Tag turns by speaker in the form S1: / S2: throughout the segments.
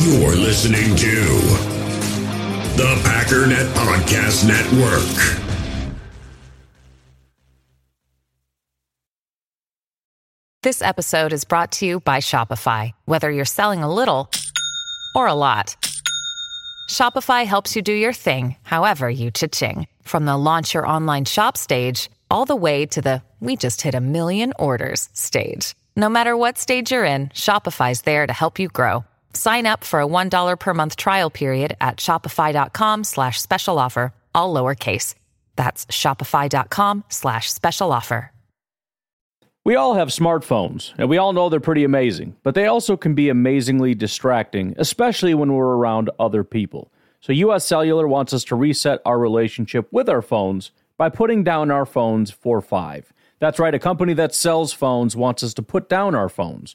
S1: You're listening to the Packernet Podcast Network.
S2: This episode is brought to you by Shopify. Whether you're selling a little or a lot, Shopify helps you do your thing, however you cha-ching. From the launch your online shop stage, all the way to the we just hit a million orders stage. No matter what stage you're in, Shopify's there to help you grow. Sign up for a $1 per month trial period at shopify.com slash special offer, all lowercase. That's shopify.com slash special offer.
S3: We all have smartphones, and we all know they're pretty amazing, but they also can be amazingly distracting, especially when we're around other people. So, US Cellular wants us to reset our relationship with our phones by putting down our phones for five. That's right, a company that sells phones wants us to put down our phones.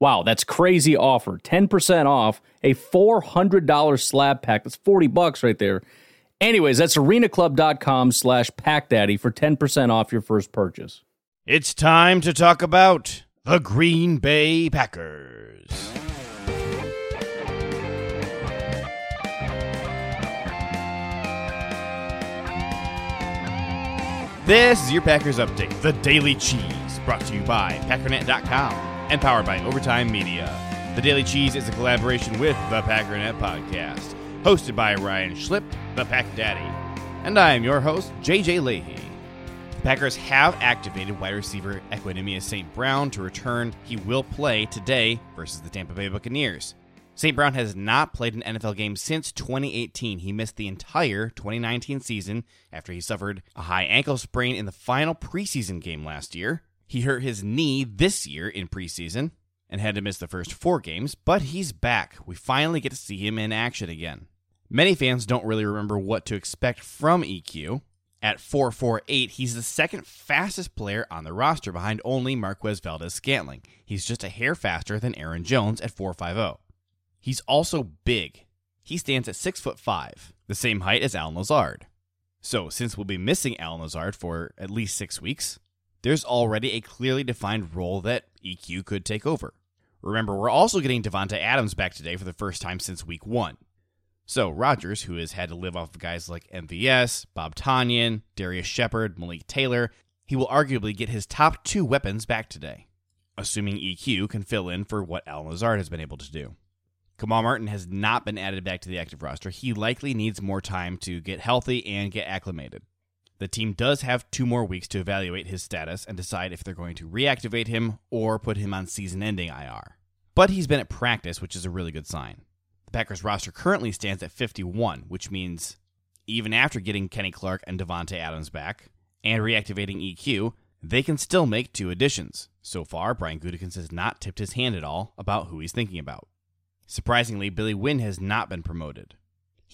S3: Wow, that's crazy offer. 10% off a $400 slab pack. That's 40 bucks right there. Anyways, that's arenaclub.com slash packdaddy for 10% off your first purchase.
S4: It's time to talk about the Green Bay Packers. This is your Packers Update, the Daily Cheese, brought to you by Packernet.com and powered by Overtime Media. The Daily Cheese is a collaboration with the Packernet Podcast, hosted by Ryan Schlip, the Pack Daddy. And I am your host, JJ Leahy. The Packers have activated wide receiver Equanimeous St. Brown to return. He will play today versus the Tampa Bay Buccaneers. St. Brown has not played an NFL game since 2018. He missed the entire 2019 season after he suffered a high ankle sprain in the final preseason game last year. He hurt his knee this year in preseason and had to miss the first four games, but he's back. We finally get to see him in action again. Many fans don't really remember what to expect from EQ. At 448, he's the second fastest player on the roster behind only Marquez Valdes Scantling. He's just a hair faster than Aaron Jones at 450. He's also big. He stands at 6 foot 5, the same height as Allen Lazard. So, since we'll be missing Allen Lazard for at least 6 weeks, there's already a clearly defined role that EQ could take over. Remember, we're also getting Davante Adams back today for the first time since week 1. So Rodgers, who has had to live off of guys like MVS, Bob Tonyan, Darrius Shepherd, Malik Taylor, he will arguably get his top two weapons back today, assuming EQ can fill in for what Allen Lazard has been able to do. Kamal Martin has not been added back to the active roster. He likely needs more time to get healthy and get acclimated. The team does have two more weeks to evaluate his status and decide if they're going to reactivate him or put him on season ending IR. But he's been at practice, which is a really good sign. The Packers roster currently stands at 51, which means even after getting Kenny Clark and Davante Adams back and reactivating EQ, they can still make two additions. So far, Brian Gutekunst has not tipped his hand at all about who he's thinking about. Surprisingly, Billy Winn has not been promoted.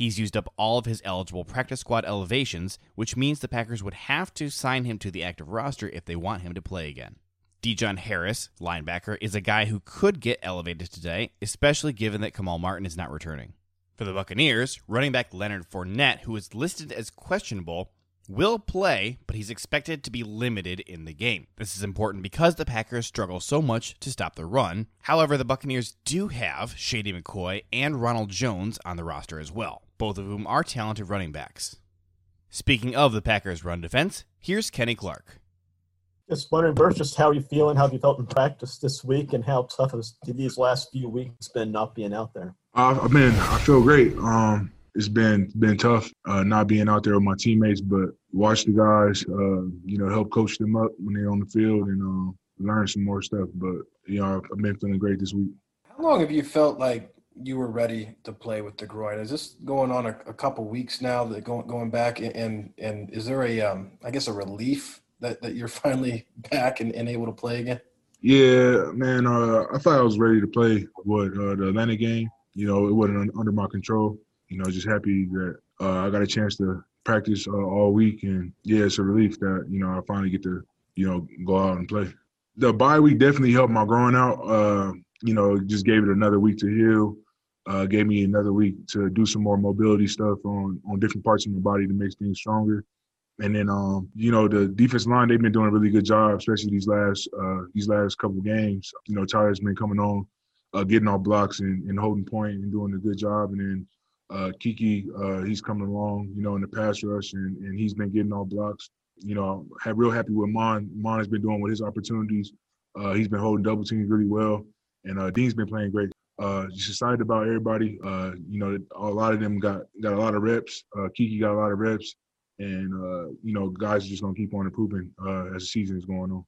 S4: He's used up all of his eligible practice squad elevations, which means the Packers would have to sign him to the active roster if they want him to play again. Dejon Harris, linebacker, is a guy who could get elevated today, especially given that Kamal Martin is not returning. For the Buccaneers, running back Leonard Fournette, who is listed as questionable, will play, but he's expected to be limited in the game. This is important because the Packers struggle so much to stop the run. However, the Buccaneers do have Shady McCoy and Ronald Jones on the roster as well, both of whom are talented running backs. Speaking of the Packers' run defense, here's Kenny Clark.
S5: Just wondering, Bert, just how you feeling? How have you felt in practice this week, and how tough has these last few weeks been not being out there?
S6: Uh, I mean, I feel great. Um, it's been been tough uh, not being out there with my teammates, but watch the guys, uh, you know, help coach them up when they're on the field and uh, learn some more stuff. But you know, I've been feeling great this week.
S7: How long have you felt like you were ready to play with the groin? Is this going on a, a couple weeks now? That going going back and and is there a um, I guess a relief that, that you're finally back and, and able to play again?
S6: Yeah, man. Uh, I thought I was ready to play what uh, the Atlanta game. You know, it wasn't under my control. You know, just happy that uh, I got a chance to practice uh, all week, and yeah, it's a relief that you know I finally get to you know go out and play. The bye week definitely helped my growing out. Uh, you know, just gave it another week to heal. Uh, gave me another week to do some more mobility stuff on on different parts of my body to make things stronger. And then, um, you know, the defense line they've been doing a really good job, especially these last uh, these last couple games. You know, Tyler's been coming on, uh, getting all blocks and, and holding point and doing a good job. And then uh, Keke, uh, he's coming along, you know, in the pass rush and, and he's been getting all blocks. You know, I'm real happy with Mon. Mon has been doing with his opportunities. Uh, he's been holding double teams really well, and uh, Dean's been playing great. just excited about everybody. you know, a lot of them got got a lot of reps. Keke got a lot of reps and uh, you know, guys are just gonna keep on improving uh, as the season is going on.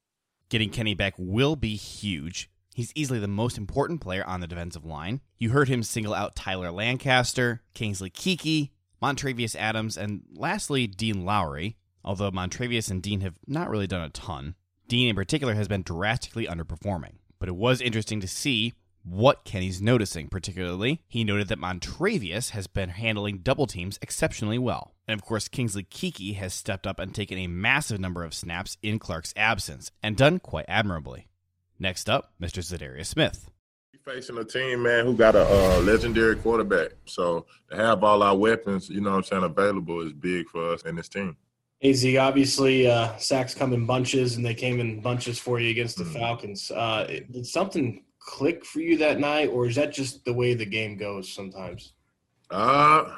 S4: Getting Kenny back will be huge. He's easily the most important player on the defensive line. You heard him single out Tyler Lancaster, Kingsley Keke, Montravius Adams, and lastly, Dean Lowry, although Montravius and Dean have not really done a ton. Dean, in particular, has been drastically underperforming. But it was interesting to see what Kenny's noticing, particularly. He noted that Montravius has been handling double teams exceptionally well. And of course, Kingsley Keke has stepped up and taken a massive number of snaps in Clark's absence and done quite admirably. Next up, Mr. Za'Darius Smith.
S8: Facing a team, man, who got a uh, legendary quarterback. So to have all our weapons, you know what I'm saying, available is big for us and this team.
S7: AZ, obviously, uh, sacks come in bunches, and they came in bunches for you against the mm-hmm. Falcons. Uh, did something click for you that night, or is that just the way the game goes sometimes?
S8: Uh,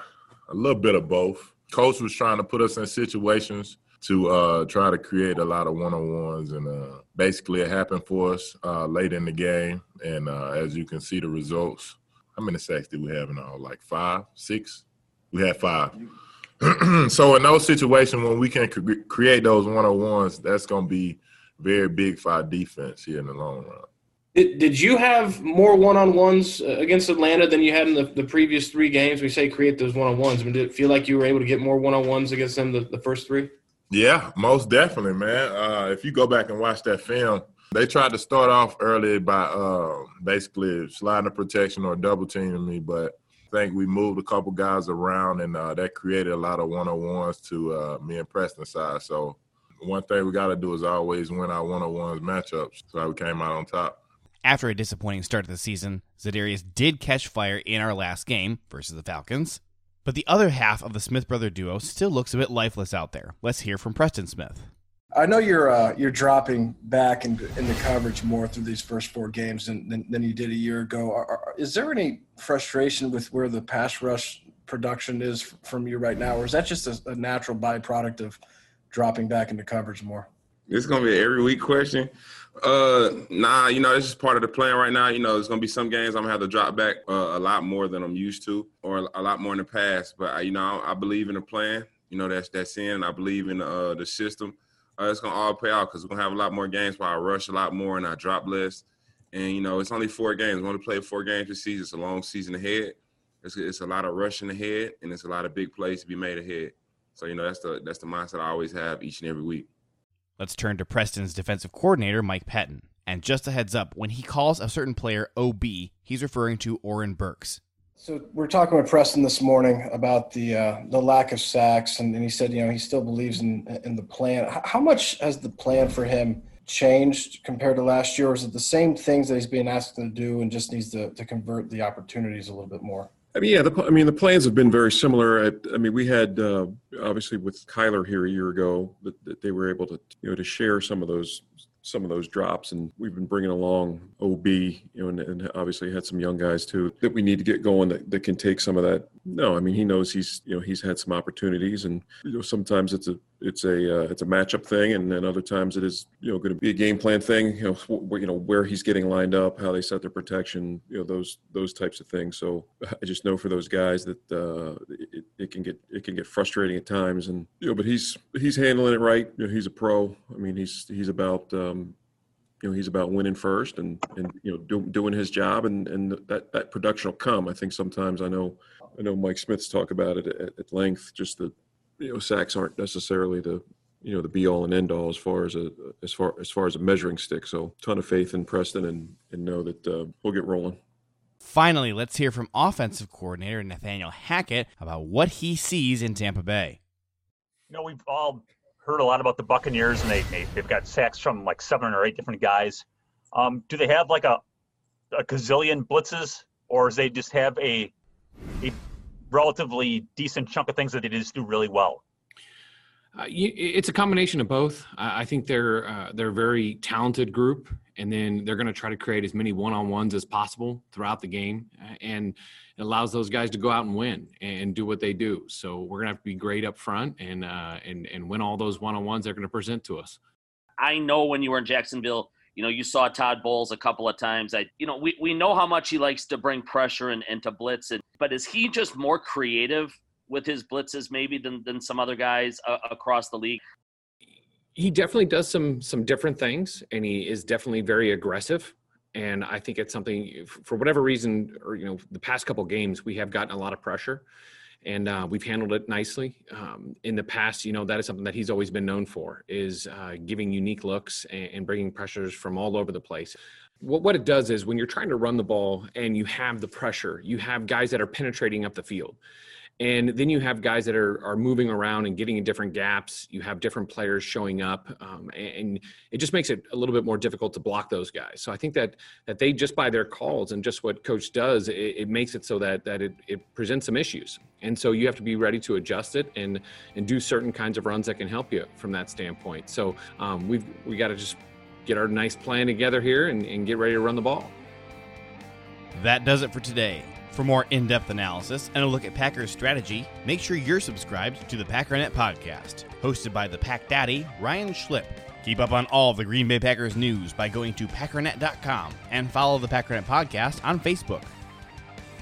S8: a little bit of both. Coach was trying to put us in situations to uh, try to create a lot of one-on-ones, and uh, basically it happened for us uh, late in the game. And uh, as you can see, the results. How many sacks did we have in all? Like five, six? We had five. so in those situations when we can cre- create those one-on-ones, that's going to be very big for our defense here in the long run.
S7: Did, did you have more one on ones uh, against Atlanta than you had in the, the previous three games? We say create those one on ones. I mean, did it feel like you were able to get more one on ones against them the, the first three?
S8: Yeah, most definitely, man. Uh, if you go back and watch that film, they tried to start off early by uh, basically sliding a protection or double teaming me, but I think we moved a couple guys around, and uh, that created a lot of one on ones to uh, me and Preston side. So one thing we got to do is always win our one on ones matchups. So we came out on top.
S4: After a disappointing start to the season, Za'Darius did catch fire in our last game versus the Falcons. But the other half of the Smith brother duo still looks a bit lifeless out there. Let's hear from Preston Smith.
S7: I know you're uh, you're dropping back in, in the coverage more through these first four games than, than, than you did a year ago. Are, are, is there any frustration with where the pass rush production is from you right now, or is that just a, a natural byproduct of dropping back into coverage more?
S9: It's gonna be an every week question. Uh, nah, you know, it's just part of the plan right now. You know, there's gonna be some games I'm gonna have to drop back uh, a lot more than I'm used to, or a lot more in the past. But I, you know, I, I believe in the plan. You know, that's that's in. I believe in uh, the system. Uh, it's gonna all pay out because we're gonna have a lot more games where I rush a lot more and I drop less. And you know, it's only four games. We only play four games this season. It's a long season ahead. It's, it's a lot of rushing ahead, and it's a lot of big plays to be made ahead. So you know, that's the that's the mindset I always have each and every week.
S4: Let's turn to Preston's defensive coordinator, Mike Pettine. And just a heads up, when he calls a certain player OB, he's referring to Oren Burks.
S7: So we're talking with Preston this morning about the uh, the lack of sacks, and, and, he said, you know, he still believes in in the plan. How much has the plan for him changed compared to last year, or is it the same things that he's being asked to do, and just needs to, to convert the opportunities a little bit more?
S10: I mean, yeah. The, I mean, the plans have been very similar. At, I mean, we had uh, obviously with Kyler here a year ago that, that, they were able to you know to share some of those some of those drops, and we've been bringing along OB, you know, and, and obviously had some young guys too that we need to get going that, that can take some of that. No, I mean, he knows he's you know he's had some opportunities, and you know sometimes it's a it's a uh, it's a matchup thing, and then other times it is you know going to be a game plan thing. You know, wh- you know where he's getting lined up, how they set their protection, you know those those types of things. So I just know for those guys that uh, it, it can get it can get frustrating at times, and you know, but he's he's handling it right. You know, he's a pro. I mean, he's he's about um, you know he's about winning first and and you know do, doing his job and and that that production will come. I think sometimes I know I know Mike Smith's talk about it at, at length. Just that you know sacks aren't necessarily the you know the be all and end all as far as a as far as far as a measuring stick. So ton of faith in Preston and and know that uh, we'll get rolling.
S4: Finally, let's hear from offensive coordinator Nathaniel Hackett about what he sees in Tampa Bay.
S11: You know, we've all heard a lot about the Buccaneers, and they, they have got sacks from like seven or eight different guys. Um, do they have like a a gazillion blitzes, or is they just have a a relatively decent chunk of things that they just do really well?
S12: Uh, it's a combination of both. I think they're uh, they're a very talented group, and then they're going to try to create as many one-on-ones as possible throughout the game, and it allows those guys to go out and win and do what they do. So we're going to have to be great up front and uh, and and win all those one-on-ones they're going to present to us.
S13: I know when you were in Jacksonville, you know you saw Todd Bowles a couple of times. I you know we we know how much he likes to bring pressure and, and to blitz, and but is he just more creative with his blitzes maybe than, than some other guys uh, across the league?
S12: He definitely does some some different things, and he is definitely very aggressive. And I think it's something for whatever reason, or you know, the past couple games we have gotten a lot of pressure, and uh, we've handled it nicely. Um, in the past, you know, that is something that he's always been known for is uh, giving unique looks and, and bringing pressures from all over the place what, what it does is when you're trying to run the ball and you have the pressure, you have guys that are penetrating up the field. And then you have guys that are, are moving around and getting in different gaps. You have different players showing up, um, and it just makes it a little bit more difficult to block those guys. So I think that that they just by their calls and just what coach does, it, it makes it so that that it, it presents some issues. And so you have to be ready to adjust it and and do certain kinds of runs that can help you from that standpoint. So um, we've we got to just get our nice plan together here and, and get ready to run the ball.
S4: That does it for today. For more in depth analysis and a look at Packers strategy, make sure you're subscribed to the Packernet Podcast, hosted by the Pack Daddy, Ryan Schlip. Keep up on all the Green Bay Packers news by going to packernet.com and follow the Packernet Podcast on Facebook.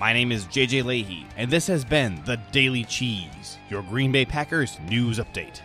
S4: My name is JJ Leahy, and this has been the Daily Cheese, your Green Bay Packers news update.